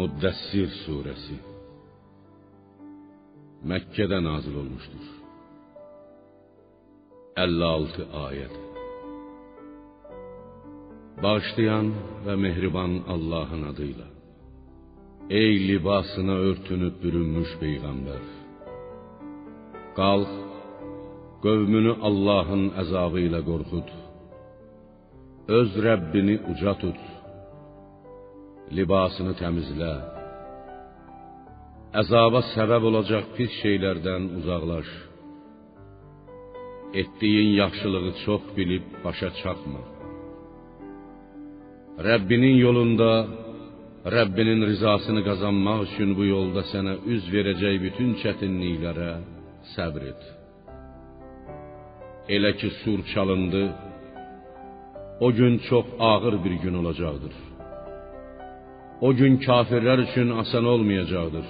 Muddəssir surəsi Məkkədə nazil olmuşdur. 56 ayəd. Bağışlayan və mehriban Allahın adıyla. Ey libasına örtünüb bürünmüş peyğəmbər. Qalx, qövmünü Allahın əzabı ilə qorxud. Öz Rəbbini uca tut libasını təmizlə. Əzaba səbəb olacaq pis şeylərdən uzaqlaş. Etdiyin yaxşılığı çox bilib başa çatma. Rəbbinin yolunda Rəbbinin rizasını qazanmaq üçün bu yolda sənə üz verəcək bütün çətinliklərə səbr et. Elə ki sur çalındı, o gün çox ağır bir gün olacaqdır. O gün kafirler için asan olmayacaktır.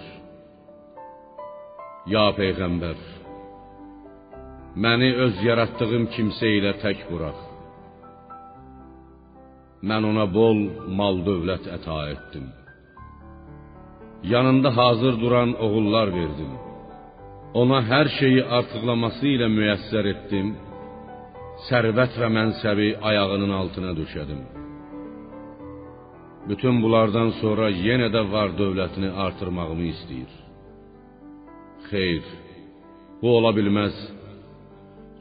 Ya Peygamber, məni öz yaratdığım kimsə ilə tək burax. Mən ona bol mal dövlət əta etdim. Yanında hazır duran oğullar verdim. Ona hər şeyi artıqlaması ilə müyəssər etdim. Sərvət və mənsəbi ayağının altına döşədim. Bütün bunlardan sonra yenə də var dövlətini artırmağımı istəyir. Xeyr, bu ola bilməz.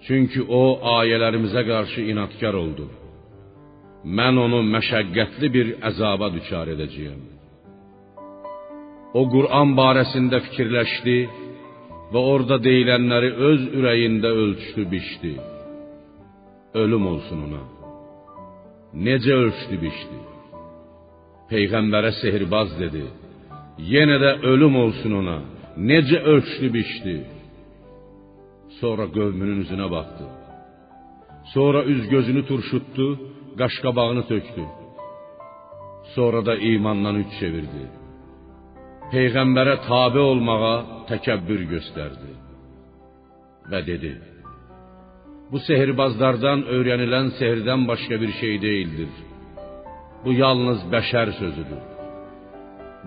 Çünki o ayələrimizə qarşı inadkar oldu. Mən onu məşəqqətli bir əzaba düçar edəcəyəm. O Qur'an barəsində fikirləşdi və orada deyilənləri öz ürəyində ölçdü, biçdi. Ölüm olsun ona. Necə ölçdü, biçdi? Peyğəmbərə sehirbaz dedi. Yenə də ölüm olsun ona. Necə ölçdü biçdi. Sonra qövmünün üzünə baxdı. Sonra üz gözünü turşutdu, qaşqabağını tökdü. Sonra da imandan üç çevirdi. Peyğəmbərə tabe olmağa təkəbbür göstərdi və dedi: Bu sehirbazlardan öyrənilən sehirdən başqa bir şey deyildir. Bu yalnız bəşər sözüdür.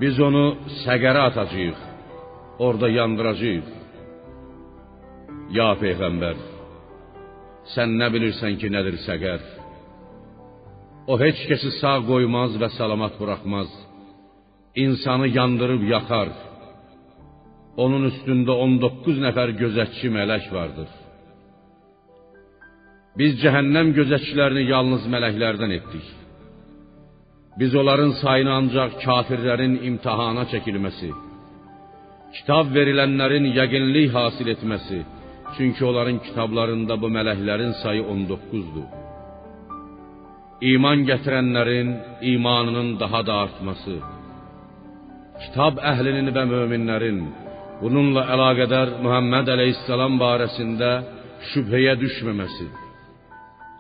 Biz onu səqərə atacağıq, orada yandıracağıq. Ya peyğəmbər, sən nə bilirsən ki, nədir səqər? O heç kəsi sağ qoymaz və salamat buraxmaz. İnsanı yandırıb yaxar. Onun üstündə 19 nəfər gözətçi mələk vardır. Biz cəhənnəm gözətçilərini yalnız mələklərdən etdik. Biz onların sayını ancaq kafirlərin imtahana çəkilməsi, kitab verilənlərin yəqinlik hasil etməsi, çünki onların kitablarında bu mələklərin sayı 19-dur. İman gətirənlərin imanının daha da artması, kitab əhlinin və möminlərin bununla əlaqədar Muhammed əleyhissalam barəsində şübhəyə düşməməsi,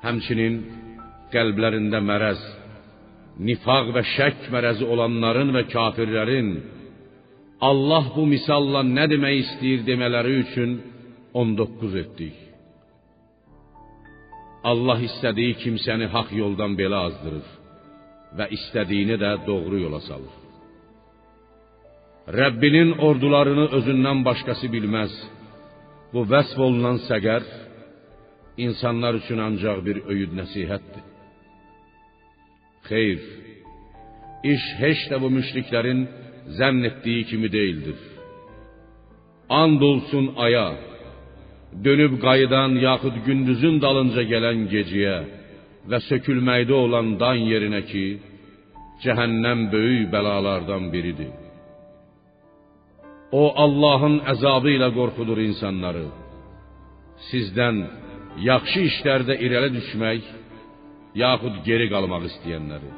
həmçinin qəlblərində mərəz, nifaq və şək mərəzi olanların və kafirlərin Allah bu misalla nə demək istəyir demələri üçün 19 etdik. Allah istədiyi kimsəni haqq yoldan belə azdırır və istədiyini də doğru yola salır. Rəbbinin ordularını özündən başqası bilməz. Bu vəsf olunan səqər insanlar üçün ancaq bir öyüd nəsihətdir. Xeyr, iş heç də bu müşriklərin zənn etdiyi kimi deyildir. And olsun aya, dönüb qayıdan yaxud gündüzün dalınca gələn gecəyə və sökülməkdə olan dan yerinə ki, cəhənnəm böyük bəlalardan biridir. O Allahın əzabı ilə qorxudur insanları. Sizdən yaxşı işlərdə irəli düşmək yaxud geri qalmaq istəyənləri.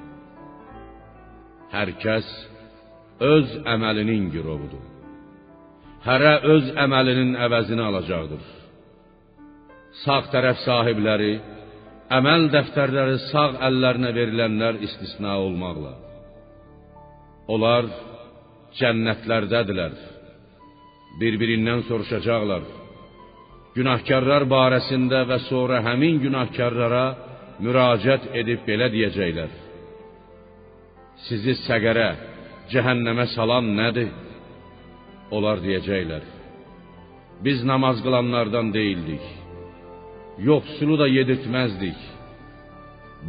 Hər kəs öz əməlinin girovudur. Hərə öz əməlinin əvəzini alacaqdır. Sağ tərəf sahibləri, əməl dəftərləri sağ əllərinə verilənlər istisna olmaqla. Onlar cənnətlərdədirlər. Bir-birindən soruşacaqlar. Günahkarlar barəsində və sonra həmin günahkarlara müraciət edib belə deyəcəklər: Sizi səqərə, cəhənnəmə salan nədir? Onlar deyəcəklər: Biz namaz qılanlardan deyildik. Yoxsulu da yedirtməzdik.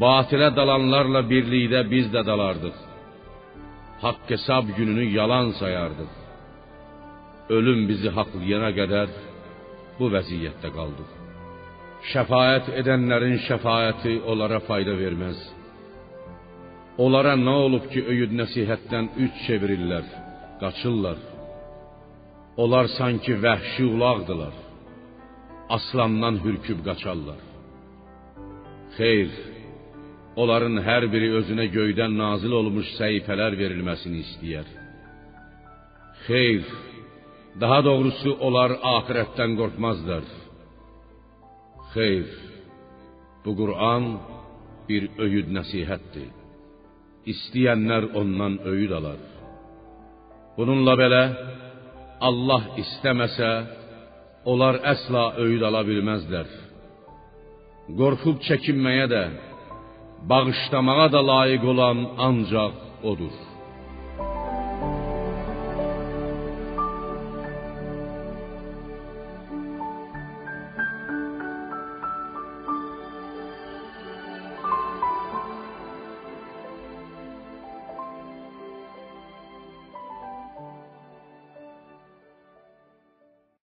Batilə dalanlarla birlikdə biz də dalardıq. Haqq hesab gününü yalan sayardıq. Ölüm bizi haqlayana qədər bu vəziyyətdə qaldıq. Şəfaət edənlərin şəfaəti onlara fayda verməz. Onlara nə olub ki, öyüd nəsihətdən üç çevirirlər, qaçırlar. Onlar sanki vəhşi ulaqdılar. Aslandan hürküb qaçarlar. Xeyr, onların hər biri özünə göydən nazil olmuş səhifələr verilməsini istəyər. Xeyr, daha doğrusu onlar axirətdən qorxmazlar. Xeyr, bu Qur'an bir öyüd nəsihətdir. İstəyənlər ondan öyüd alar. Bununla belə Allah istəməsə, onlar əsla öyüd ala bilməzlər. Qorxub çəkinməyə də, bağışlamağa da layiq olan ancaq odur.